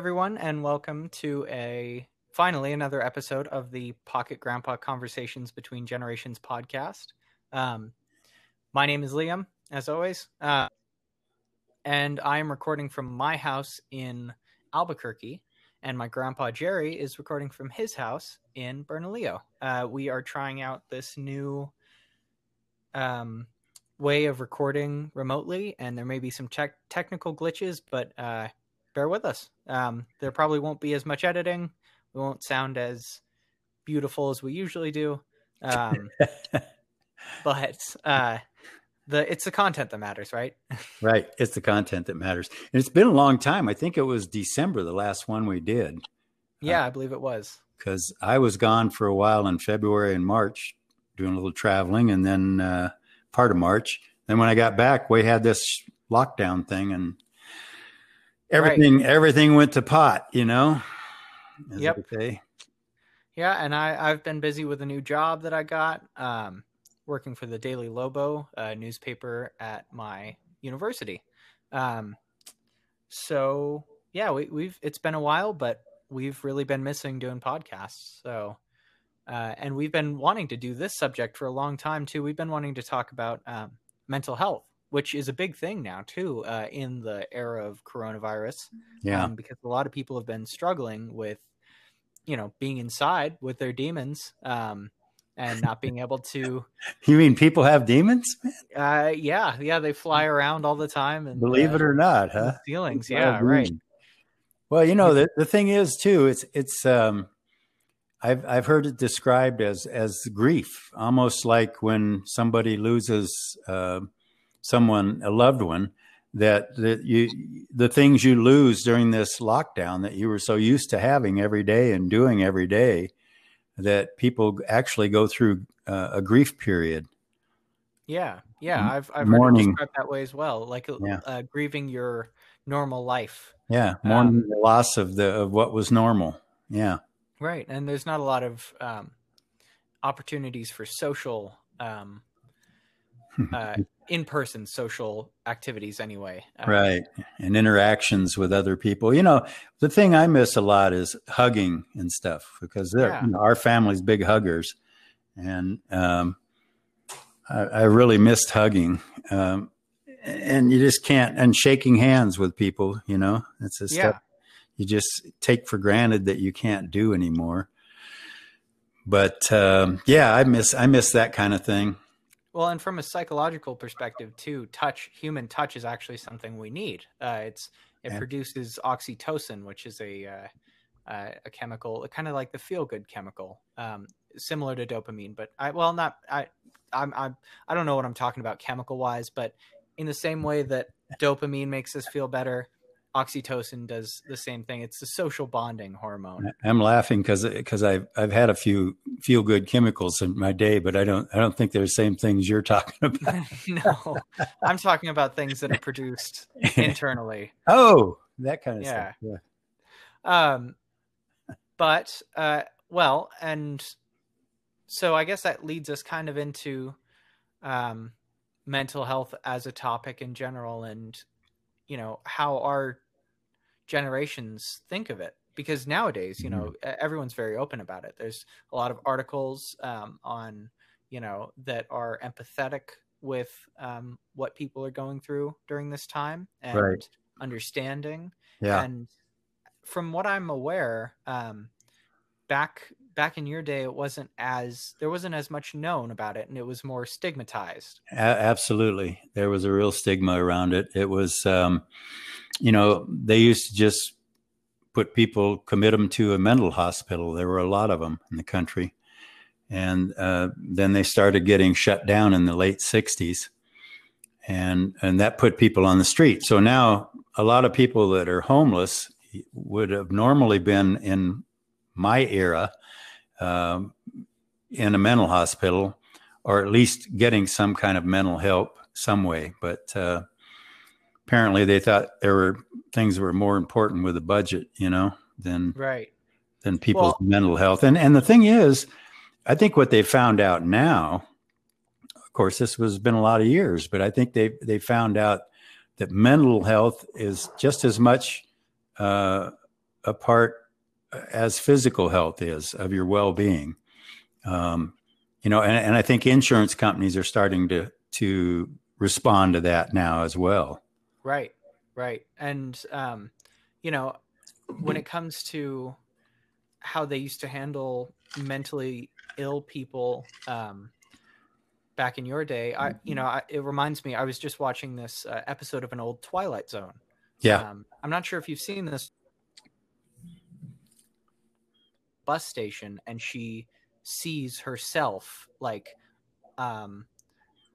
everyone, and welcome to a finally another episode of the Pocket Grandpa Conversations Between Generations podcast. Um, my name is Liam, as always, uh, and I am recording from my house in Albuquerque, and my grandpa Jerry is recording from his house in Bernalillo. Uh, we are trying out this new um, way of recording remotely, and there may be some tech technical glitches, but uh, bear with us. Um, there probably won't be as much editing. We won't sound as beautiful as we usually do. Um, but uh, the it's the content that matters, right? right. It's the content that matters. And it's been a long time. I think it was December, the last one we did. Yeah, uh, I believe it was. Because I was gone for a while in February and March doing a little traveling and then uh, part of March. Then when I got back, we had this lockdown thing and everything right. everything went to pot, you know. yep. Yeah, and I I've been busy with a new job that I got, um, working for the Daily Lobo, a newspaper at my university. Um, so yeah, we, we've it's been a while, but we've really been missing doing podcasts. So, uh, and we've been wanting to do this subject for a long time too. We've been wanting to talk about um, mental health which is a big thing now too uh, in the era of coronavirus. Yeah, um, because a lot of people have been struggling with, you know, being inside with their demons. Um, and not being able to. you mean people have demons? Uh, yeah, yeah, they fly around all the time and believe uh, it or not, huh? Feelings, yeah, right. Well, you know the the thing is too. It's it's um, I've I've heard it described as as grief, almost like when somebody loses. Uh, someone, a loved one, that that you the things you lose during this lockdown that you were so used to having every day and doing every day, that people actually go through uh, a grief period. Yeah, yeah, I've I've mourning. heard it described that way as well, like uh, yeah. uh, grieving your normal life. Yeah, mourning um, the loss of the of what was normal. Yeah, right. And there's not a lot of um, opportunities for social um, uh, in-person social activities anyway um, right and interactions with other people you know the thing i miss a lot is hugging and stuff because yeah. you know, our family's big huggers and um, I, I, really missed hugging um, and you just can't and shaking hands with people you know it's a yeah. step you just take for granted that you can't do anymore but um, yeah i miss i miss that kind of thing well, and from a psychological perspective too, touch, human touch, is actually something we need. Uh, it's it yeah. produces oxytocin, which is a uh, uh, a chemical, kind of like the feel good chemical, um, similar to dopamine. But I well, not I I'm, I'm I don't know what I'm talking about chemical wise, but in the same way that dopamine makes us feel better, oxytocin does the same thing. It's the social bonding hormone. I'm laughing because because I've I've had a few feel good chemicals in my day, but I don't I don't think they're the same things you're talking about. no, I'm talking about things that are produced internally. Oh, that kind of yeah. stuff. Yeah. Um, but uh, well, and so I guess that leads us kind of into um mental health as a topic in general and you know how our generations think of it because nowadays you know mm-hmm. everyone's very open about it there's a lot of articles um, on you know that are empathetic with um, what people are going through during this time and right. understanding yeah and from what i'm aware um, back back in your day it wasn't as there wasn't as much known about it and it was more stigmatized. A- absolutely. There was a real stigma around it. It was um, you know they used to just put people commit them to a mental hospital. There were a lot of them in the country. And uh, then they started getting shut down in the late 60s and and that put people on the street. So now a lot of people that are homeless would have normally been in my era um, in a mental hospital or at least getting some kind of mental help some way. But uh, apparently they thought there were things that were more important with the budget, you know, than right than people's well, mental health. And and the thing is, I think what they found out now, of course, this was been a lot of years, but I think they they found out that mental health is just as much uh, a part as physical health is of your well-being. Um, you know, and, and I think insurance companies are starting to to respond to that now as well. Right, right, and um, you know, when it comes to how they used to handle mentally ill people um, back in your day, I you know, I, it reminds me. I was just watching this uh, episode of an old Twilight Zone. Yeah, um, I'm not sure if you've seen this bus station, and she sees herself like um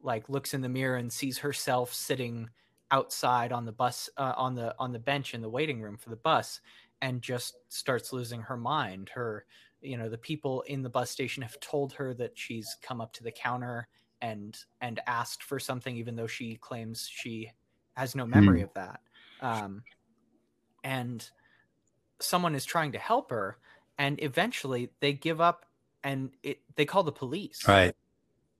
like looks in the mirror and sees herself sitting outside on the bus uh, on the on the bench in the waiting room for the bus and just starts losing her mind her you know the people in the bus station have told her that she's come up to the counter and and asked for something even though she claims she has no memory Hmm. of that um and someone is trying to help her and eventually they give up and it they call the police. Right.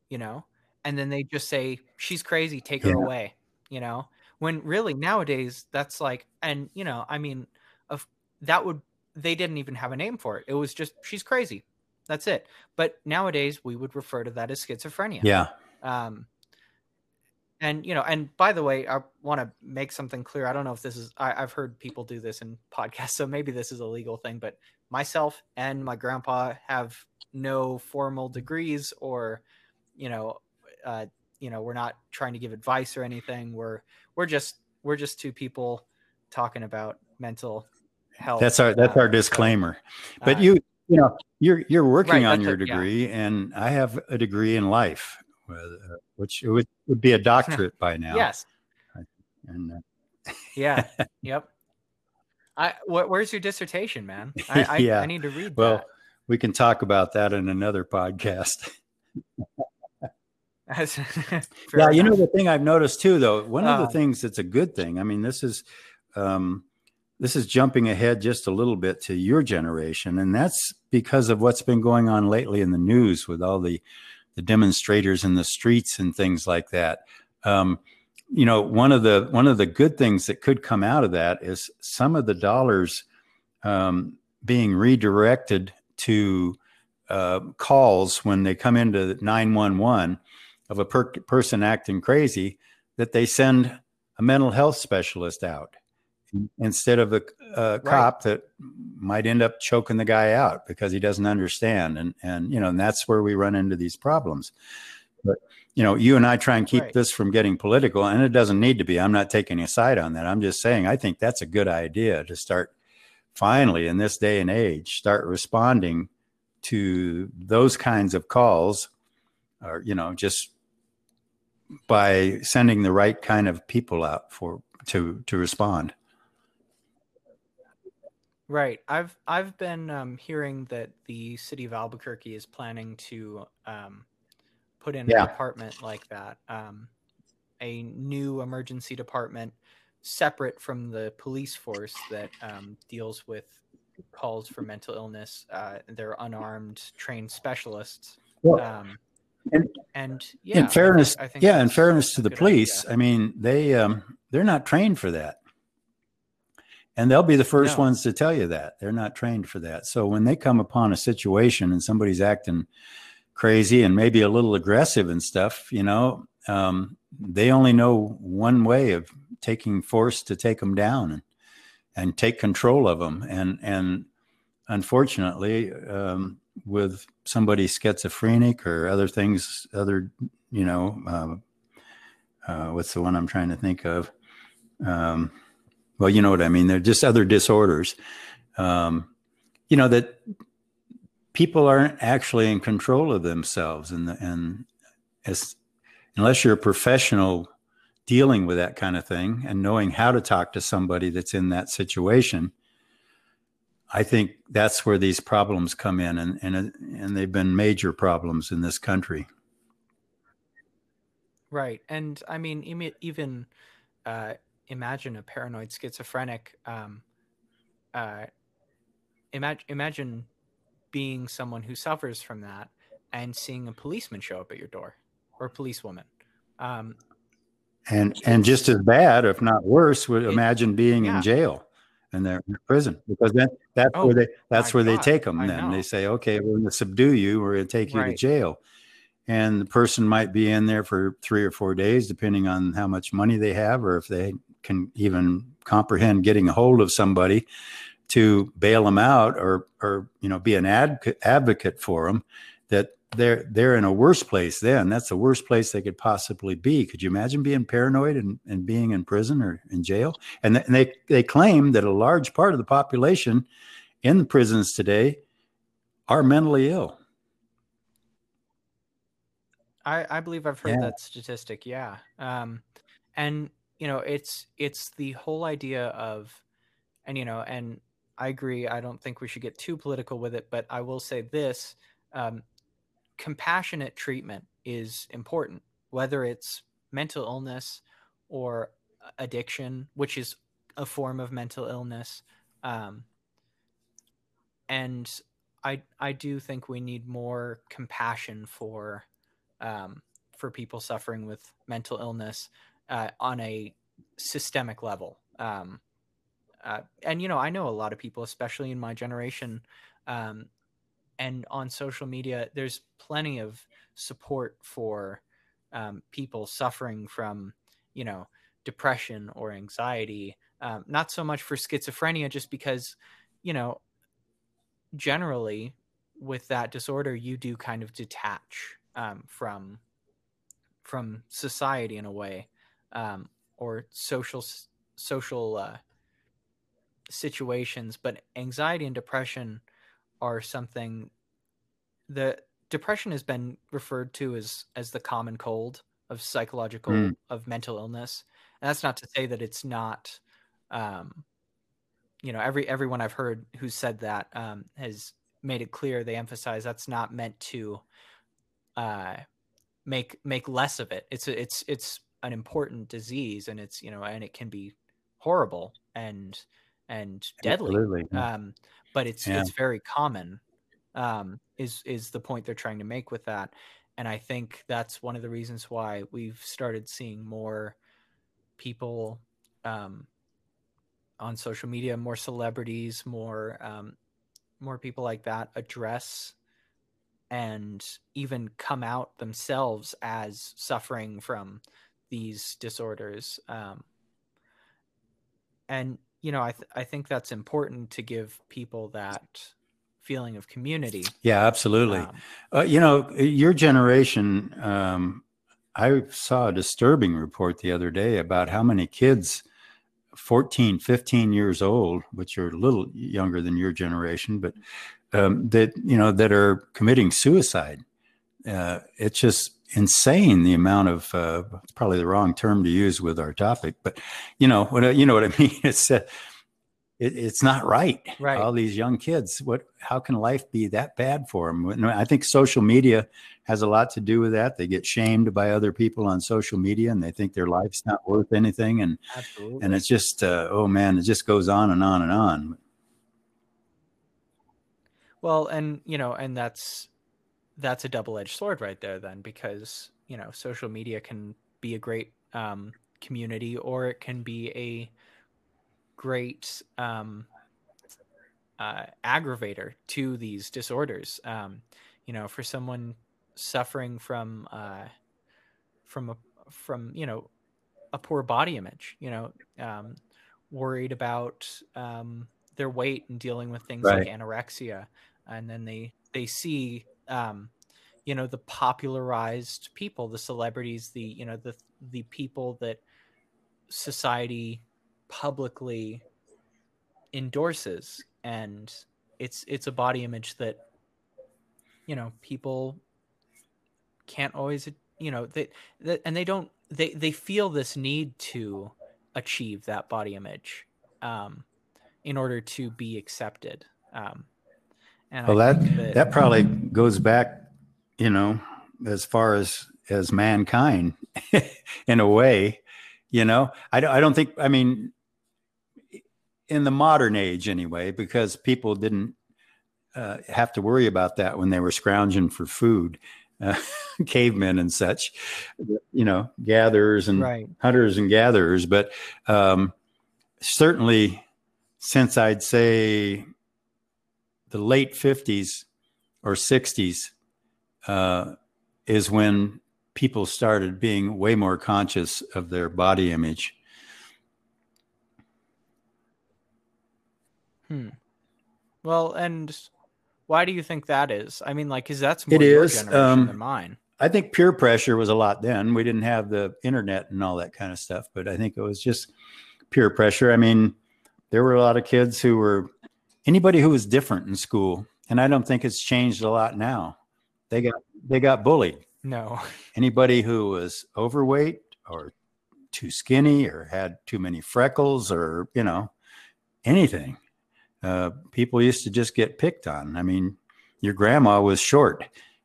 you know? And then they just say she's crazy take her away you know? When really nowadays that's like and you know i mean of that would they didn't even have a name for it. It was just she's crazy. That's it. But nowadays we would refer to that as schizophrenia. Yeah. um and you know and by the way i want to make something clear i don't know if this is I, i've heard people do this in podcasts so maybe this is a legal thing but myself and my grandpa have no formal degrees or you know uh you know we're not trying to give advice or anything we're we're just we're just two people talking about mental health That's our that's uh, our disclaimer. But uh, you you know you're you're working Right, on your it, yeah. degree, and I have a degree in life, uh, which would would be a doctorate by now. yes And uh, Yeah. yep. I wh- where's your dissertation, man? I I, Yeah. I need to read well, we can talk about that in another podcast. that. Yeah, you know the thing I've noticed too, though. One of the Um, things that's a good thing. I mean, this is um, this is jumping ahead just a little bit to your generation, and that's because of what's been going on lately in the news with all the the demonstrators in the streets and things like that. Um, you know, one of the one of the good things that could come out of that is some of the dollars um, being redirected to uh, calls when they come into 911 of a per- person acting crazy that they send a mental health specialist out instead of a, a cop that might end up choking the guy out because he doesn't understand. And and you know and that's where we run into these problems. But you know you and I try and keep Right. this from getting political and it doesn't need to be. I'm not taking a side on that. I'm just saying I think that's a good idea to start finally in this day and age start responding to those kinds of calls or you know just by sending the right kind of people out for to to respond Right. I've I've been um, hearing that the city of Albuquerque is planning to um, put in Yeah. a department like that, um, a new emergency department separate from the police force that um, deals with calls for mental illness. Uh, they're unarmed, trained specialists. Well, Um, and- and yeah, in fairness I think yeah in fairness to the police idea. i mean they um they're not trained for that and they'll be the first No. ones to tell you that. They're not trained for that. So when they come upon a situation and somebody's acting crazy and maybe a little aggressive and stuff you know um, they only know one way of taking force to take them down and and take control of them and and unfortunately um, with somebody schizophrenic or other things other you know uh, uh, what's the one i'm trying to think of? Um, well you know what i mean they're just other disorders um, you know that people aren't actually in control of themselves and the, and as unless you're a professional dealing with that kind of thing and knowing how to talk to somebody that's in that situation I think that's where these problems come in, and and and they've been major problems in this country. Right. And I mean, even uh, imagine a paranoid schizophrenic. Um, uh, imagine, imagine being someone who suffers from that and seeing a policeman show up at your door or a policewoman. Um, And and just as bad, if not worse, would It- imagine being yeah. in jail and they're in prison because then that's Oh, where they that's where they take them. Then they say, okay, we're going to subdue you. We're going to take you to jail, and the person might be in there for three or four days, depending on how much money they have, or if they can even comprehend getting a hold of somebody to bail them out, or or you know be an advocate advocate for them. That they're they're in a worse place. Then that's the worst place they could possibly be. Could you imagine being paranoid and, and being in prison or in jail? And, th- and they they claim that a large part of the population in the prisons today are mentally ill. I, I believe I've heard Yeah. that statistic. Yeah. Um, and you know, it's it's the whole idea of, and you know, and I agree. I don't think we should get too political with it, but I will say this: um, compassionate treatment is important, whether it's mental illness or addiction, which is a form of mental illness. Um, and I I do think we need more compassion for um, for people suffering with mental illness uh, on a systemic level. Um, uh, and you know, I know a lot of people, especially in my generation, um, and on social media, there's plenty of support for um, people suffering from, you know, depression or anxiety. Um, not so much for schizophrenia, just because, you know, generally with that disorder, you do kind of detach um, from from society in a way, um, or social social uh, situations. But anxiety and depression are something the depression has been referred to as as the common cold of psychological Mm. of mental illness and that's not to say that it's not um you know every everyone i've heard who said that um has made it clear they emphasize that's not meant to uh make make less of it it's it's it's an important disease and it's you know and it can be horrible and and deadly. Um, but it's Yeah. it's very common um, is is the point they're trying to make with that. And i think that's one of the reasons why we've started seeing more people um, on social media more celebrities more um, more people like that address and even come out themselves as suffering from these disorders um, and you know I, th- I think that's important to give people that feeling of community yeah, absolutely. Um, Uh, you know, your generation, um, I saw a disturbing report the other day about how many kids, 14, 15 years old, which are a little younger than your generation, but um, that, you know, that are committing suicide. Uh, it's just insane the amount of, uh, it's probably the wrong term to use with our topic, but you know, what, I- you know what I mean? It's, uh, it, it's not right. Right. All these young kids, what? How can life be that bad for them? I think social media has a lot to do with that. They get shamed by other people on social media, and they think their life's not worth anything. And absolutely and it's just, uh, oh man, it just goes on and on and on. Well, and you know, and that's that's a double-edged sword right there then because, you know, social media can be a great um community or it can be a great um uh aggravator to these disorders. Um you know, for someone suffering from uh from a from, you know, a poor body image, you know, um worried about um their weight and dealing with things like anorexia and then they they see um you know the popularized people the celebrities the you know the the people that society publicly endorses. And it's it's a body image that you know people can't always you know they, that and they don't they they feel this need to achieve that body image um in order to be accepted um and Well, that think that probably goes back, you know, as far as as mankind, in a way. You know, I don't. I don't think. I mean, in the modern age, anyway, because people didn't uh, have to worry about that when they were scrounging for food, uh, cavemen and such. You know, gatherers and right hunters and gatherers, but um, certainly since I'd say the late 50s or 60s uh, is when people started being way more conscious of their body image. Hmm. Well, and why do you think that is? I mean, like, because that's more It your is, generation um, than mine. I think peer pressure was a lot then. We didn't have the internet and all that kind of stuff, but I think it was just peer pressure. I mean, there were a lot of kids who were anybody who was different in school, and I don't think it's changed a lot now. They got they got bullied. No. Anybody who was overweight or too skinny or had too many freckles or you know anything, uh, people used to just get picked on. I mean, your grandma was short,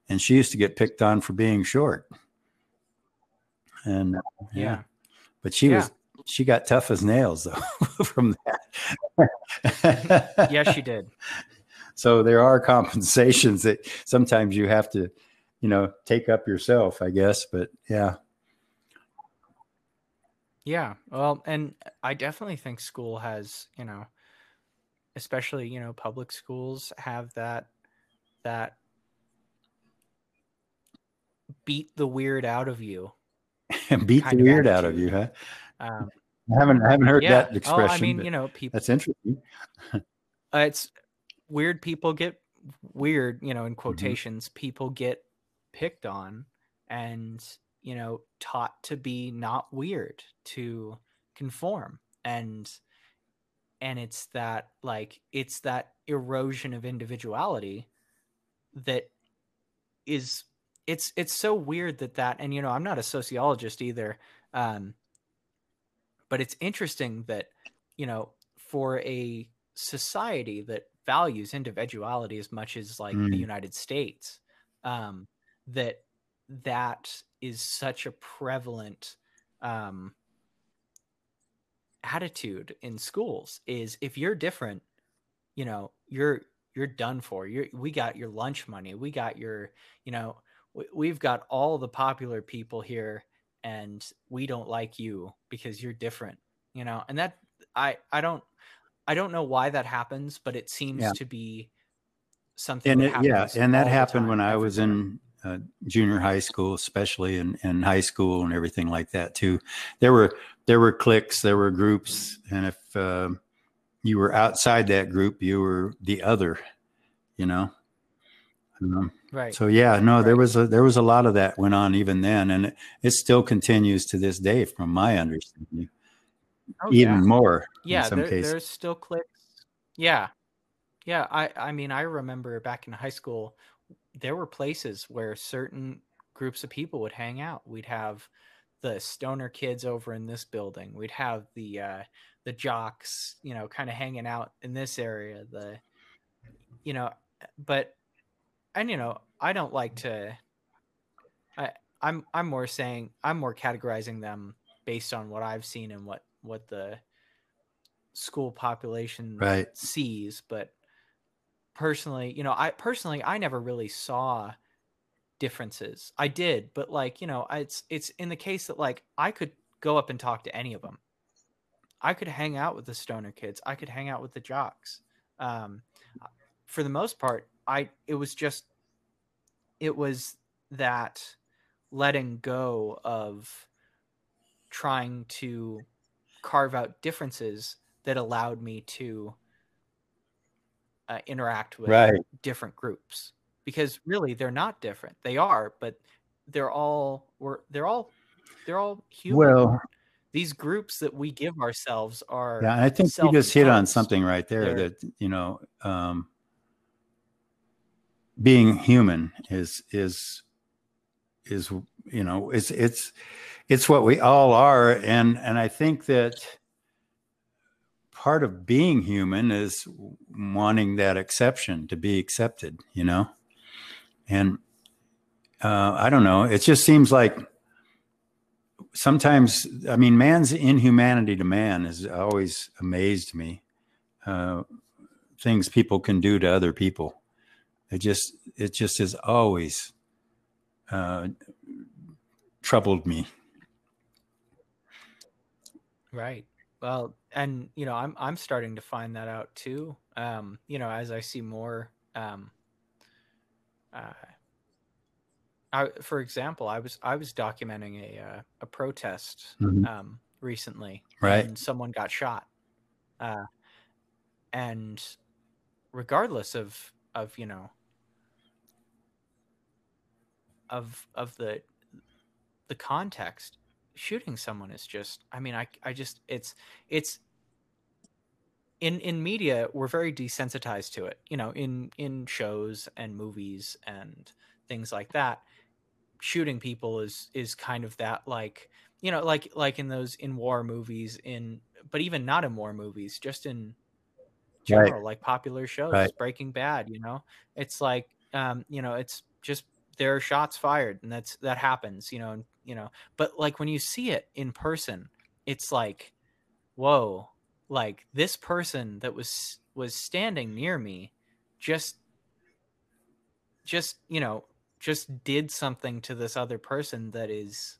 and she used to get picked on for being short. And uh, yeah, Yeah. but she Yeah. was she got tough as nails though from that. Yes, she did. so there are compensations that sometimes you have to, you know, take up yourself, I guess. But yeah, Yeah. Well, and I definitely think school has, you know, especially, you know, public schools have that that beat the weird out of you. beat the weird out of you, huh? Um, I haven't I haven't heard yeah. that expression. Oh, I mean, you know, people that's interesting. uh, it's weird people get weird you know in Mm-hmm. quotations people get picked on and you know taught to be not weird to conform and and it's that like it's that erosion of individuality that is it's it's so weird that that and you know i'm not a sociologist either um but it's interesting that you know for a society that values individuality as much as like the Mm. united states um that that is such a prevalent um attitude in schools is if you're different you know you're you're done for you're we got your lunch money we got your you know we, we've got all the popular people here and we don't like you because you're different you know and that i i don't i don't know why that happens but it seems Yeah. to be something and it, yeah, and that happened when I was in uh, junior high school, especially in, in high school and everything like that too. There were there were cliques, there were groups, and if uh, you were outside that group, you were the other. You know. Um, right. So yeah, no, there was a there was a lot of that went on even then, and it, it still continues to this day, from my understanding, Oh, even yeah. more yeah in some there, cases. there's still cliques. Yeah. Yeah i i mean i remember back in high school there were places where certain groups of people would hang out. We'd have the stoner kids over in this building. We'd have the uh the jocks you know kind of hanging out in this area the you know but and you know i don't like to i i'm i'm more saying i'm more categorizing them based on what i've seen and what what the school population Right. sees but personally you know i personally i never really saw differences. I did but like you know it's it's in the case that like i could go up and talk to any of them i could hang out with the stoner kids. I could hang out with the jocks. Um for the most part i it was just it was that letting go of trying to carve out differences that allowed me to uh, interact with Right. different groups. Because really they're not different. They are but they're all we're they're all they're all human. Well, these groups that we give ourselves are Yeah, I think you just hit on something right there They're- that you know, um, being human is is is you know it's it's it's what we all are, and and I think that part of being human is wanting that exception to be accepted, you know, and uh, I don't know, it just seems like sometimes i mean man's inhumanity to man has always amazed me uh, things people can do to other people it just it just has always uh, troubled me Right. Well, and you know i'm i'm starting to find that out too um you know as i see more um uh I, for example i was i was documenting a uh, a protest Mhm. um recently Right. and someone got shot uh and regardless of of you know of of the the context shooting someone is just i mean i i just it's it's in in media we're very desensitized to it you know in in shows and movies and things like that shooting people is is kind of that like you know like like in those in war movies in but even not in war movies just in Right. general like popular shows Right. breaking bad you know it's like um you know it's just there are shots fired and that's that happens you know and you know but like when you see it in person it's like whoa like this person that was was standing near me just just you know just did something to this other person that is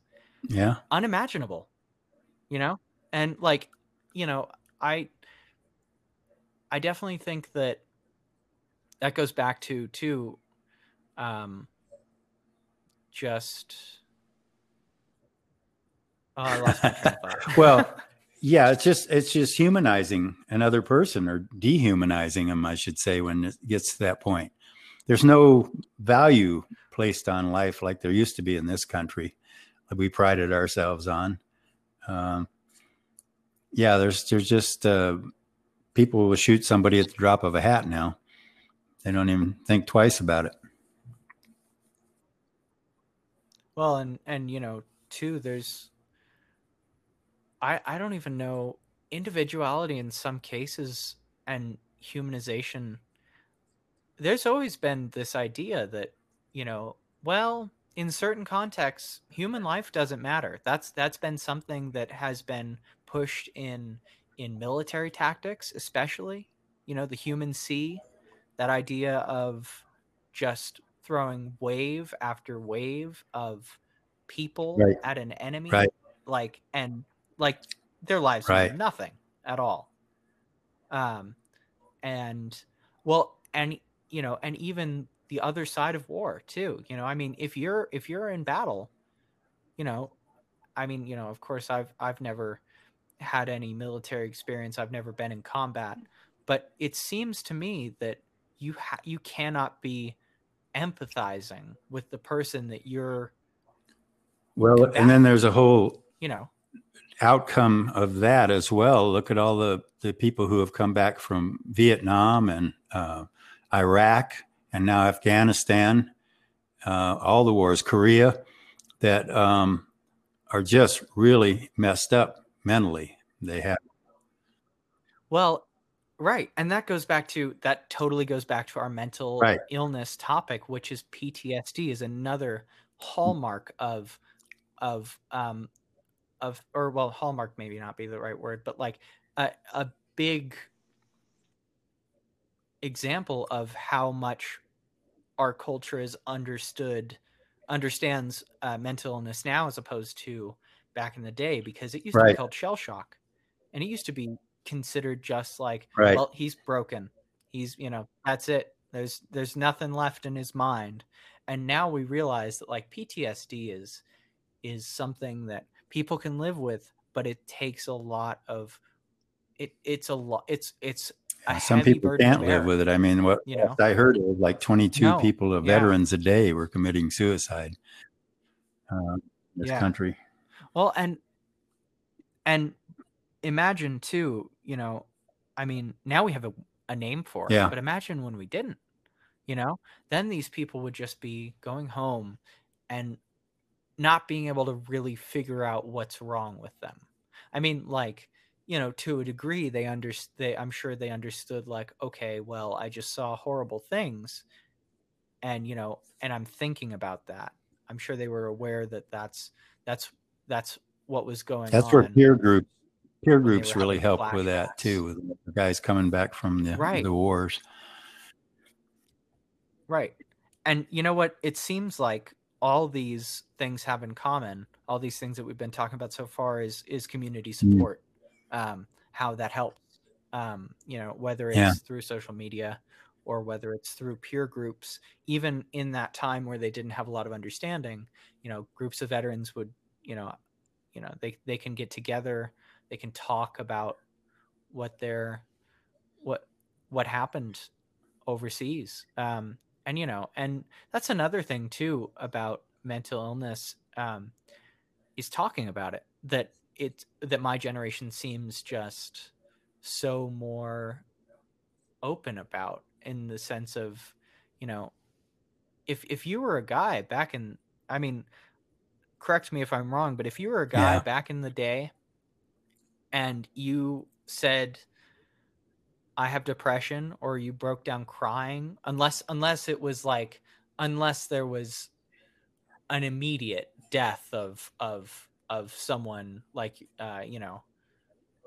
Yeah. unimaginable you know and like you know i i definitely think that that goes back to too um just oh, i lost my train of Well, yeah, it's just it's just humanizing another person or dehumanizing them, I should say, when it gets to that point. There's no value placed on life like there used to be in this country that we prided ourselves on. Um, yeah, there's there's just uh, people will shoot somebody at the drop of a hat now. They don't even think twice about it. Well, and and you know, too, there's I I don't even know individuality in some cases and humanization. There's always been this idea that, you know, well, in certain contexts, human life doesn't matter. That's that's been something that has been pushed in in military tactics, especially. You know, the human sea, that idea of just throwing wave after wave of people Right. at an enemy Right. like and like their lives Right. mean nothing at all um and well and you know and even the other side of war too you know i mean if you're if you're in battle you know i mean you know of course i've i've never had any military experience i've never been in combat but it seems to me that you ha- you cannot be empathizing with the person that you're Well, and then there's a whole you know outcome of that as well. Look at all the, the people who have come back from Vietnam and uh, Iraq and now Afghanistan, uh, all the wars, Korea, that um, are just really messed up mentally. They have Well, right. And that goes back to that totally goes back to our mental Right. illness topic, which is PTSD is another hallmark of of um of or well hallmark maybe not be the right word, but like a a big example of how much our culture is understood understands uh, mental illness now as opposed to back in the day because it used to be called shell shock and it used to be considered just like Right. well he's broken he's you know that's it there's there's nothing left in his mind and now we realize that like ptsd is is something that people can live with but it takes a lot of it it's a lot it's it's a some heavy people can't live with it. I mean, what you know I heard was like 22 No. people, of Yeah. veterans a day, were committing suicide uh, in this Yeah. country. Well, and and imagine too, you know, I mean, now we have a, a name for it, Yeah. but imagine when we didn't, you know, then these people would just be going home and not being able to really figure out what's wrong with them. I mean, like, you know, to a degree, they under they I'm sure they understood like, okay, well, I just saw horrible things, and you know, and I'm thinking about that. I'm sure they were aware that that's that's that's what was going That's on. where peer groups peer groups really having help with that too. With the guys coming back from the Right. the wars. Right. And you know what? It seems like all these things have in common. All these things that we've been talking about so far is is community Mm. support. Um, how that helps. Um, you know, whether it's Yeah. through social media or whether it's through peer groups, even in that time where they didn't have a lot of understanding, you know, groups of veterans would, you know, you know, they they can get together, they can talk about what their what what happened overseas. Um, and you know, and that's another thing too about mental illness um, is talking about it. That it that my generation seems just so more open about in the sense of, you know, if if you were a guy back in, I mean, correct me if I'm wrong, but if you were a guy Yeah. back in the day, and you said I have depression or you broke down crying unless unless it was like unless there was an immediate death of of of someone like uh you know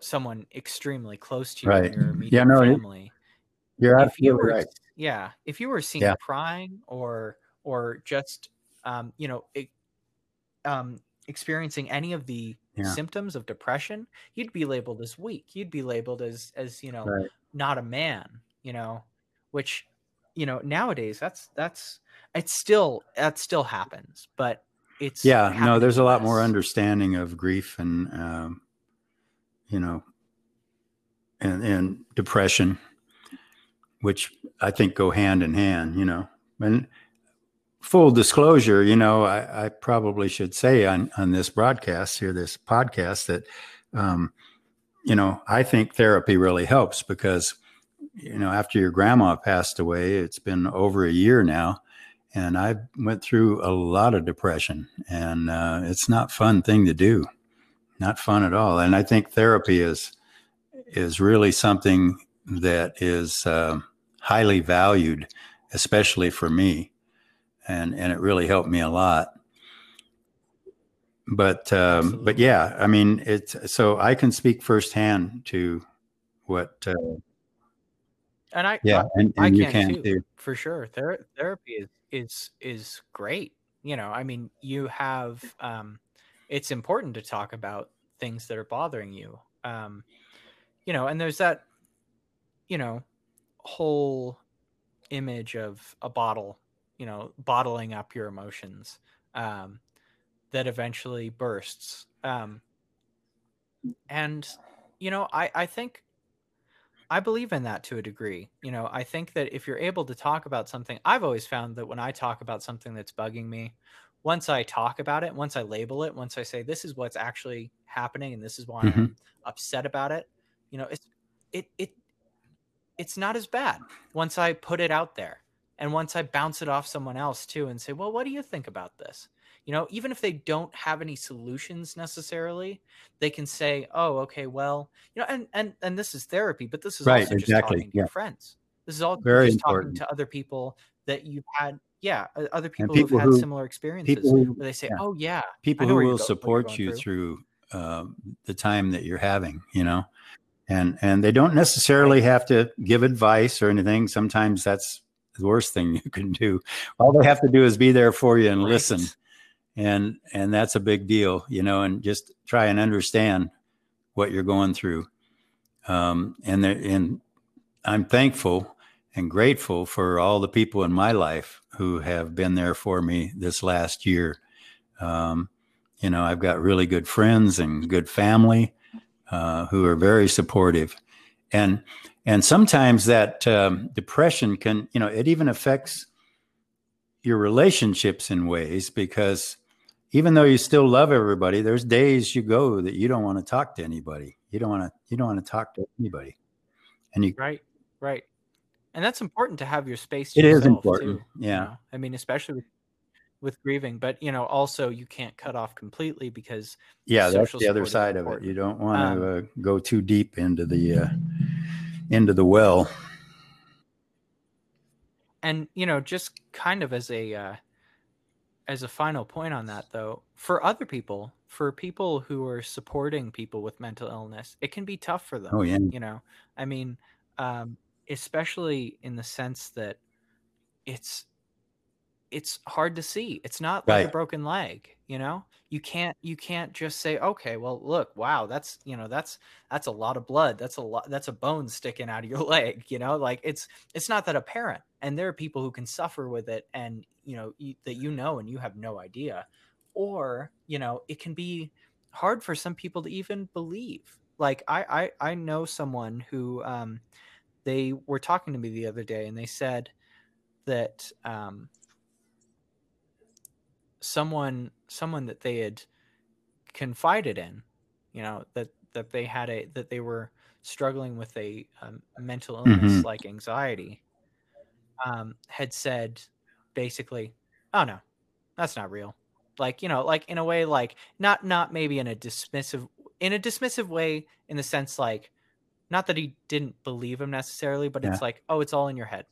someone extremely close to you Right. in your Yeah, immediate no, family You're if you absolutely were right. yeah if you were seen Yeah. crying or or just um you know it, um experiencing any of the Yeah. symptoms of depression you'd be labeled as weak you'd be labeled as as you know Right. not a man you know which you know nowadays that's that's it's still that still happens but it's Yeah, no, there's a lot more understanding of grief and, um, you know, and, and depression, which I think go hand in hand, you know. And full disclosure, you know, I, I probably should say on, on this broadcast here, this podcast, that, um, you know, I think therapy really helps because, you know, after your grandma passed away, it's been over a year now and I went through a lot of depression, and uh, it's not fun thing to do, not fun at all. And I think therapy is is really something that is uh, highly valued, especially for me, and and it really helped me a lot. But um, but yeah, I mean, it's so I can speak firsthand to what. Uh, and i yeah, and, I and you can can too. too. for sure Ther- therapy is is is great you know i mean you have um it's important to talk about things that are bothering you um you know and there's that you know whole image of a bottle you know bottling up your emotions um that eventually bursts um and you know i i think I believe in that to a degree. You know, I think that if you're able to talk about something, I've always found that when I talk about something that's bugging me, once I talk about it, once I label it, once I say this is what's actually happening and this is why Mhm. I'm upset about it, you know, it's it it it's not as bad once I put it out there. And once I bounce it off someone else too and say, "Well, what do you think about this?" You know, even if they don't have any solutions necessarily, they can say, "Oh, okay, well, you know," and and and this is therapy, but this is Right, also just exactly, talking to yeah. your friends. This is all Very just talking important. to other people that you've had, yeah, other people, people who've had who- similar experiences who, where they say, yeah. "Oh, yeah, people who will support you through. through um, the time that you're having you know and and they don't necessarily have to give advice or anything sometimes that's the worst thing you can do. All they have to do is be there for you and Right. listen. And and that's a big deal you know and just try and understand what you're going through. Um, and there, and i'm thankful and grateful for all the people in my life who have been there for me this last year. Um, you know i've got really good friends and good family uh, who are very supportive and and sometimes that um, depression can you know it even affects your relationships in ways because even though you still love everybody there's days you go that you don't want to talk to anybody. You don't want to you don't want to talk to anybody. And you Right, right, and that's important to have your space. It is important. too, you yeah. know? I mean, especially with, with grieving, but you know, also you can't cut off completely because yeah that's the other side of it. you don't want Um, to uh, go too deep into the uh, into the well. And you know just kind of as a uh, as a final point on that though for other people for people who are supporting people with mental illness it can be tough for them oh yeah. you know? I mean um especially in the sense that it's it's hard to see. It's not like a broken leg, you know? You can't you can't just say, "Okay, well, look, wow, that's, you know, that's that's a lot of blood. That's a lot that's a bone sticking out of your leg," you know? Like it's it's not that apparent. And there are people who can suffer with it and, you know, you, that you know and you have no idea. Or, you know, it can be hard for some people to even believe. Like I I I know someone who um they were talking to me the other day and they said that um someone someone that they had confided in you know that that they had a that they were struggling with a um, mental illness Mhm. like anxiety um had said basically oh no that's not real like you know like in a way like not not maybe in a dismissive in a dismissive way in the sense like not that he didn't believe him necessarily but it's like oh it's all in your head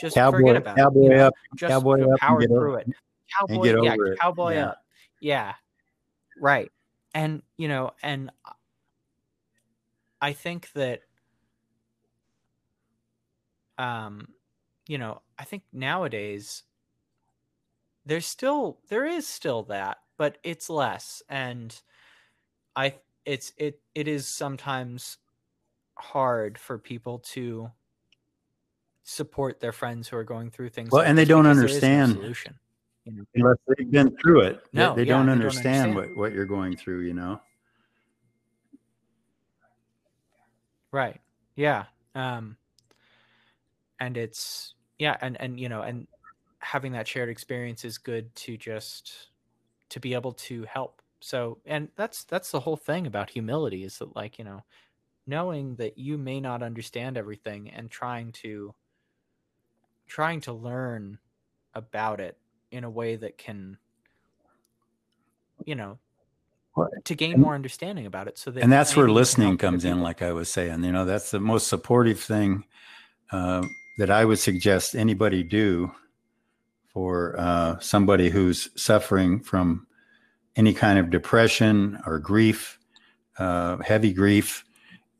just cowboy, forget about cowboy it you know? up, just cowboy up power through it cowboy yeah it. cowboy Yeah. up yeah. Right. And you know and i think that um you know i think nowadays there's still there is still that but it's less. And i it's it it is sometimes hard for people to support their friends who are going through things Well, like and they don't because there is understand. You know unless they've been through it. They- No, they, yeah, don't they don't understand, understand. what, what you're going through, you know? Right. Yeah. Um and it's yeah, and and you know, and having that shared experience is good to just to be able to help. So, and that's that's the whole thing about humility is that like, you know, knowing that you may not understand everything and trying to trying to learn about it in a way that can you know to gain more understanding about it so that and that's where maybe you can listening comes in like i was saying. You know that's the most supportive thing uh, that i would suggest anybody do for uh, somebody who's suffering from any kind of depression or grief uh, heavy grief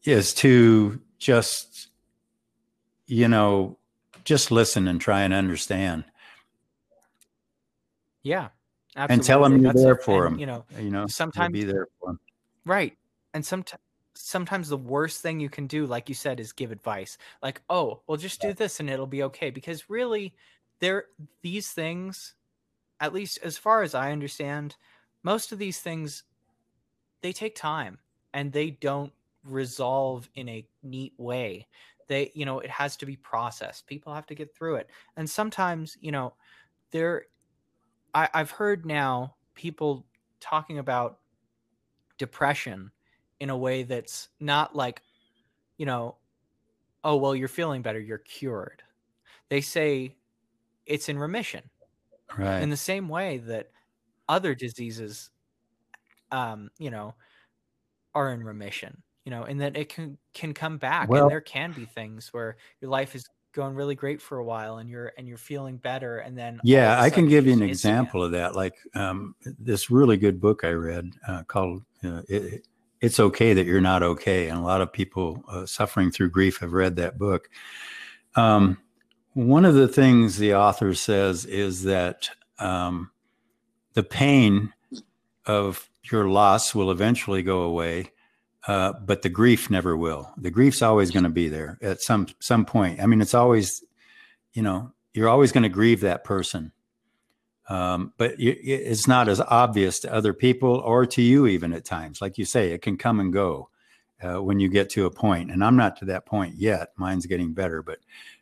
is to just you know just listen and try and understand Yeah. and tell them you're there it. for And, them You know, you know sometimes be there for them right. And sometimes sometimes the worst thing you can do, like you said, is give advice. Like, oh, well, just do this and it'll be okay. Because really, there these things, at least as far as I understand, most of these things they take time and they don't resolve in a neat way. They, you know, it has to be processed. People have to get through it. And sometimes, you know, there I, I've heard now people talking about depression in a way that's not like, you know, oh, well, you're feeling better, you're cured. They say it's in remission right in the same way that other diseases, um, you know, are in remission, you know, and that it can can come back. Well- and there can be things where your life is going really great for a while and you're and you're feeling better and then Yeah, i can give you an again. example of that. Like um, this really good book I read uh, called uh, it, "It's Okay That You're Not Okay," and a lot of people uh, suffering through grief have read that book. Um, one of the things the author says is that um, the pain of your loss will eventually go away, uh, but the grief never will. The grief's always going to be there at some some point. I mean, it's always, you know, you're always going to grieve that person, um, but it's not as obvious to other people or to you even at times. Like you say, it can come and go uh, when you get to a point. And I'm not to that point yet. Mine's getting better, but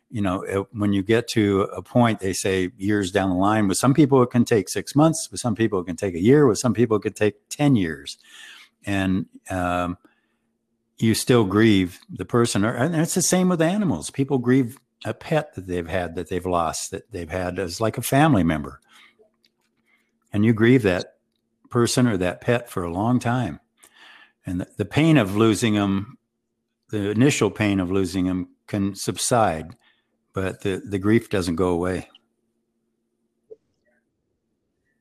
you know, it, when you get to a point, they say years down the line. With some people, it can take six months. With some people, it can take a year. With some people, it could take ten years, and um, you still grieve the person. Or, and it's the same with animals. People grieve a pet that they've had that they've lost that they've had as like a family member, and you grieve that person or that pet for a long time, and the, the pain of losing them, the initial pain of losing them, can subside but the, the grief doesn't go away.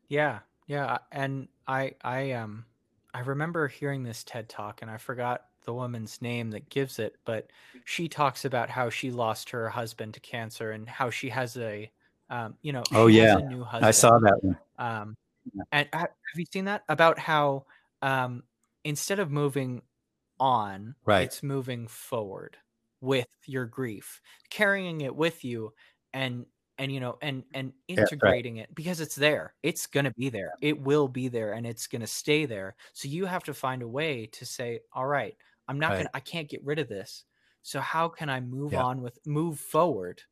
Yeah, yeah, and I I um I remember hearing this TED talk and I forgot the woman's name that gives it, but she talks about how she lost her husband to cancer and how she has a Um, you know, Oh, yeah. a new husband. I saw that one. Um, and have you seen that about how um, instead of moving on, Right. it's moving forward with your grief, carrying it with you, and and you know, and and Yeah, right. integrating it because it's there. It's gonna be there. It will be there, and it's gonna stay there. So you have to find a way to say, all right, I'm not Right. gonna, I can't get rid of this. So how can I move Yeah. on with move forward?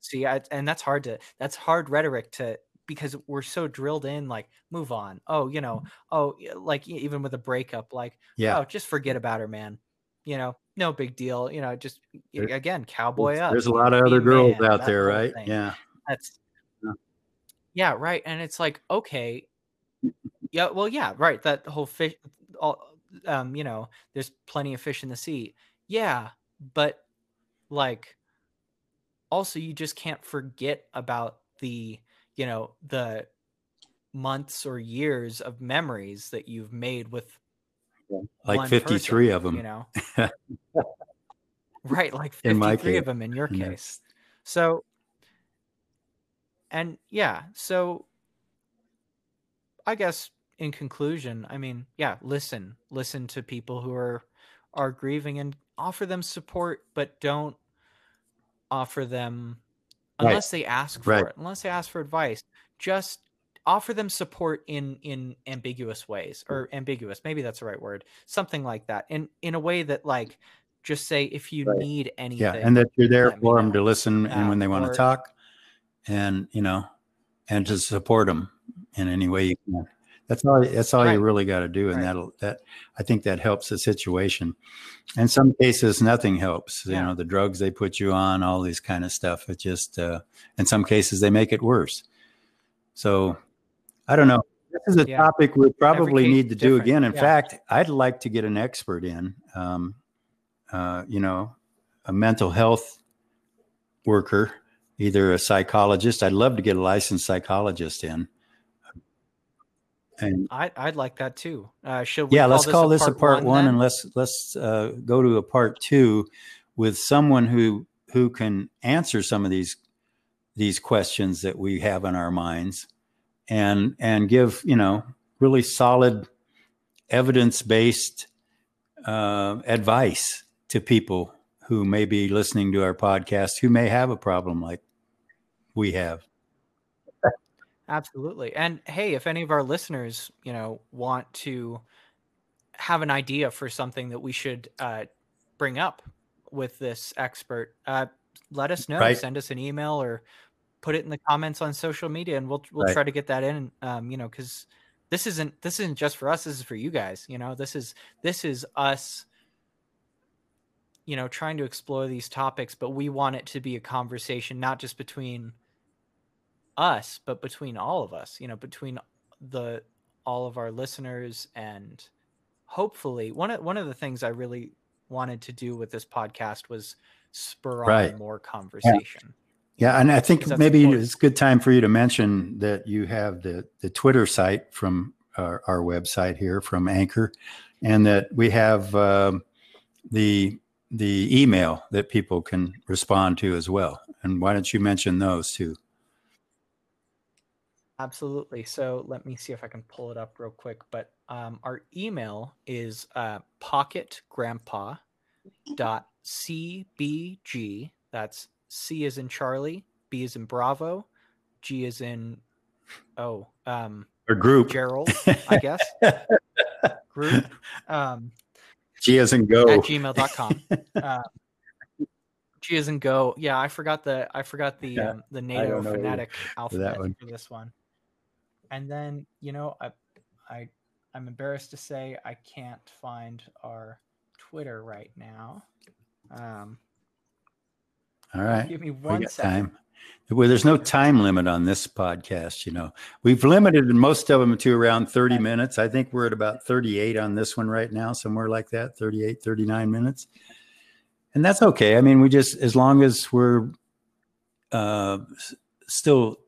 See, I, and that's hard to that's hard rhetoric to because we're so drilled in like move on. Oh, you know, mm-hmm. oh, like even with a breakup, like Yeah. oh, just forget about her, man. You know, no big deal. You know, just There- again, cowboy There's, up. there's a lot of other girls man, out there, right? thing. Yeah. That's Yeah. yeah, right. And it's like, okay, yeah, well, yeah, right. That whole fish, all, um, you know, there's plenty of fish in the sea. Yeah, but like, also, you just can't forget about the, you know, the months or years of memories that you've made with Like 53 person, of them. You know, right? Like In my 53 of them in your yeah. case. So, and yeah, so I guess in conclusion, I mean, yeah, listen, listen to people who are are grieving and offer them support, but don't offer them Right. unless they ask for Right. it, unless they ask for advice. Just offer them support in in ambiguous ways mm. or ambiguous, maybe that's the right word, something like that. In in a way that like just say if you Right. need anything. Yeah. And that you're there for them know. to listen and when they want or- to talk and, you know, and to support them in any way you can. That's all, that's all Right. you really got to do. And Right. that'll, that, I think that helps the situation. In some cases, nothing helps. You know, the drugs they put you on, all these kind of stuff. It just, uh, in some cases, they make it worse. So I don't know. This is a Yeah. topic we probably need to do again. In Yeah. fact, I'd like to get an expert in, um, uh, you know, a mental health worker, either a psychologist. I'd love to get a licensed psychologist in. And I I'd like that too. Uh, should we yeah, let's call this a part one, then? and let's let's uh, go to a part two with someone who who can answer some of these these questions that we have in our minds, and and give you know really solid evidence based uh, advice to people who may be listening to our podcast who may have a problem like we have. Absolutely. And hey, if any of our listeners, you know, want to have an idea for something that we should uh, bring up with this expert, uh, let us know. Right. Send us an email or put it in the comments on social media, and we'll we'll Right. try to get that in. Um, you know, because this isn't this isn't just for us. This is for you guys. You know, this is this is us. You know, trying to explore these topics, but we want it to be a conversation, not just between us but between all of us you know between the all of our listeners and hopefully one of one of the things i really wanted to do with this podcast was spur on Right. more conversation Yeah, and I think maybe important. it's a good time for you to mention that you have the the Twitter site from our, our website here from Anchor, and that we have um, the the email that people can respond to as well. And why don't you mention those too? Absolutely so let me see if i can pull it up real quick but um, our email is uh, pocketgrandpa dot cbg that's c is in charlie b is in bravo g is in oh um Or group. Gerald, I guess. Group um, G is in go. at gmail.com. Uh, G is in go. Yeah, I forgot the I forgot the Yeah, um, the NATO don't know either phonetic alphabet one. for this one. And then you know I I I'm embarrassed to say I can't find our Twitter right now. Um, All right. give me one time. Well, there's no time limit on this podcast. You know, we've limited most of them to around 30 minutes. I think we're at about 38 on this one right now, somewhere like that 38, 39 minutes. And that's okay. I mean, we just, as long as we're uh, still,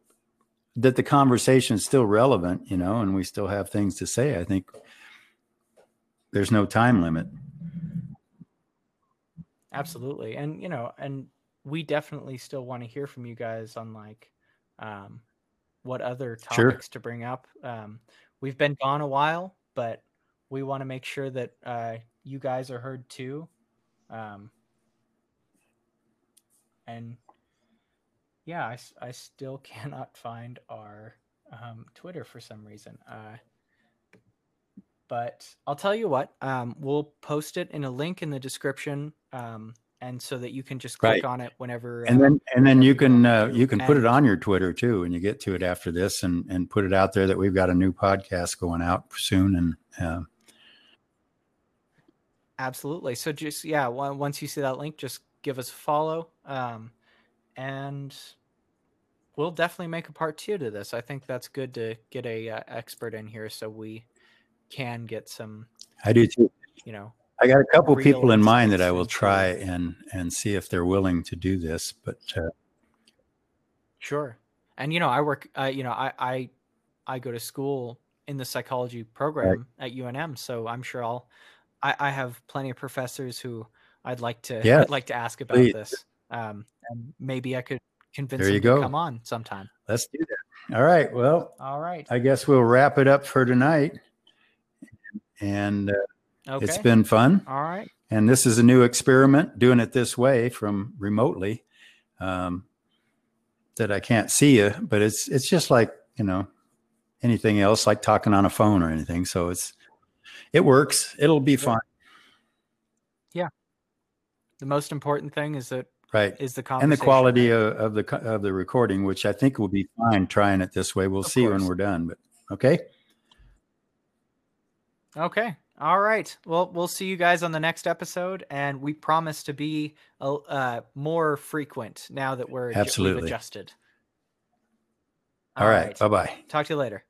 that the conversation is still relevant, you know, and we still have things to say, I think there's no time limit. Absolutely. And you know, and we definitely still want to hear from you guys on like um, what other Sure. topics to bring up. Um, we've been gone a while, but we want to make sure that uh, you guys are heard too. Um, and yeah, I, I still cannot find our um, Twitter for some reason. Uh, but I'll tell you what, um, we'll post it in a link in the description, um, and so that you can just click Right. on it whenever. and uh, then and then you can uh, you can put it on your Twitter too when you get to it after this, and and put it out there that we've got a new podcast going out soon, and uh, Absolutely. So just yeah, once you see that link, just give us a follow, um, and we'll definitely make a part two to this. I think that's good to get a uh, expert in here, so we can get some, I do too. you know, I got a couple people in mind that I will try and and see if they're willing to do this, but uh, Sure. And you know, I work. Uh, you know, I I I go to school in the psychology program at UNM, so I'm sure I'll. I, I have plenty of professors who I'd like to. Yes, I'd like to ask about please. this. Um, and maybe I could convince There you to go. come on sometime. let's do that. All right. Well, All right. I guess we'll wrap it up for tonight. And uh, Okay. it's been fun. All right. And this is a new experiment, doing it this way from remotely. Um, that I can't see you, but it's it's just like you know anything else, like talking on a phone or anything. So it's it works. It'll be fun, Yeah. The most important thing is that right? is the And the quality right? of, of the of the recording, which I think will be fine trying it this way. We'll Of see when we're done. But okay, Okay. All right. Well, we'll see you guys on the next episode, and we promise to be uh, more frequent now that we're Absolutely. adjusted. all right. Bye bye. Talk to you later.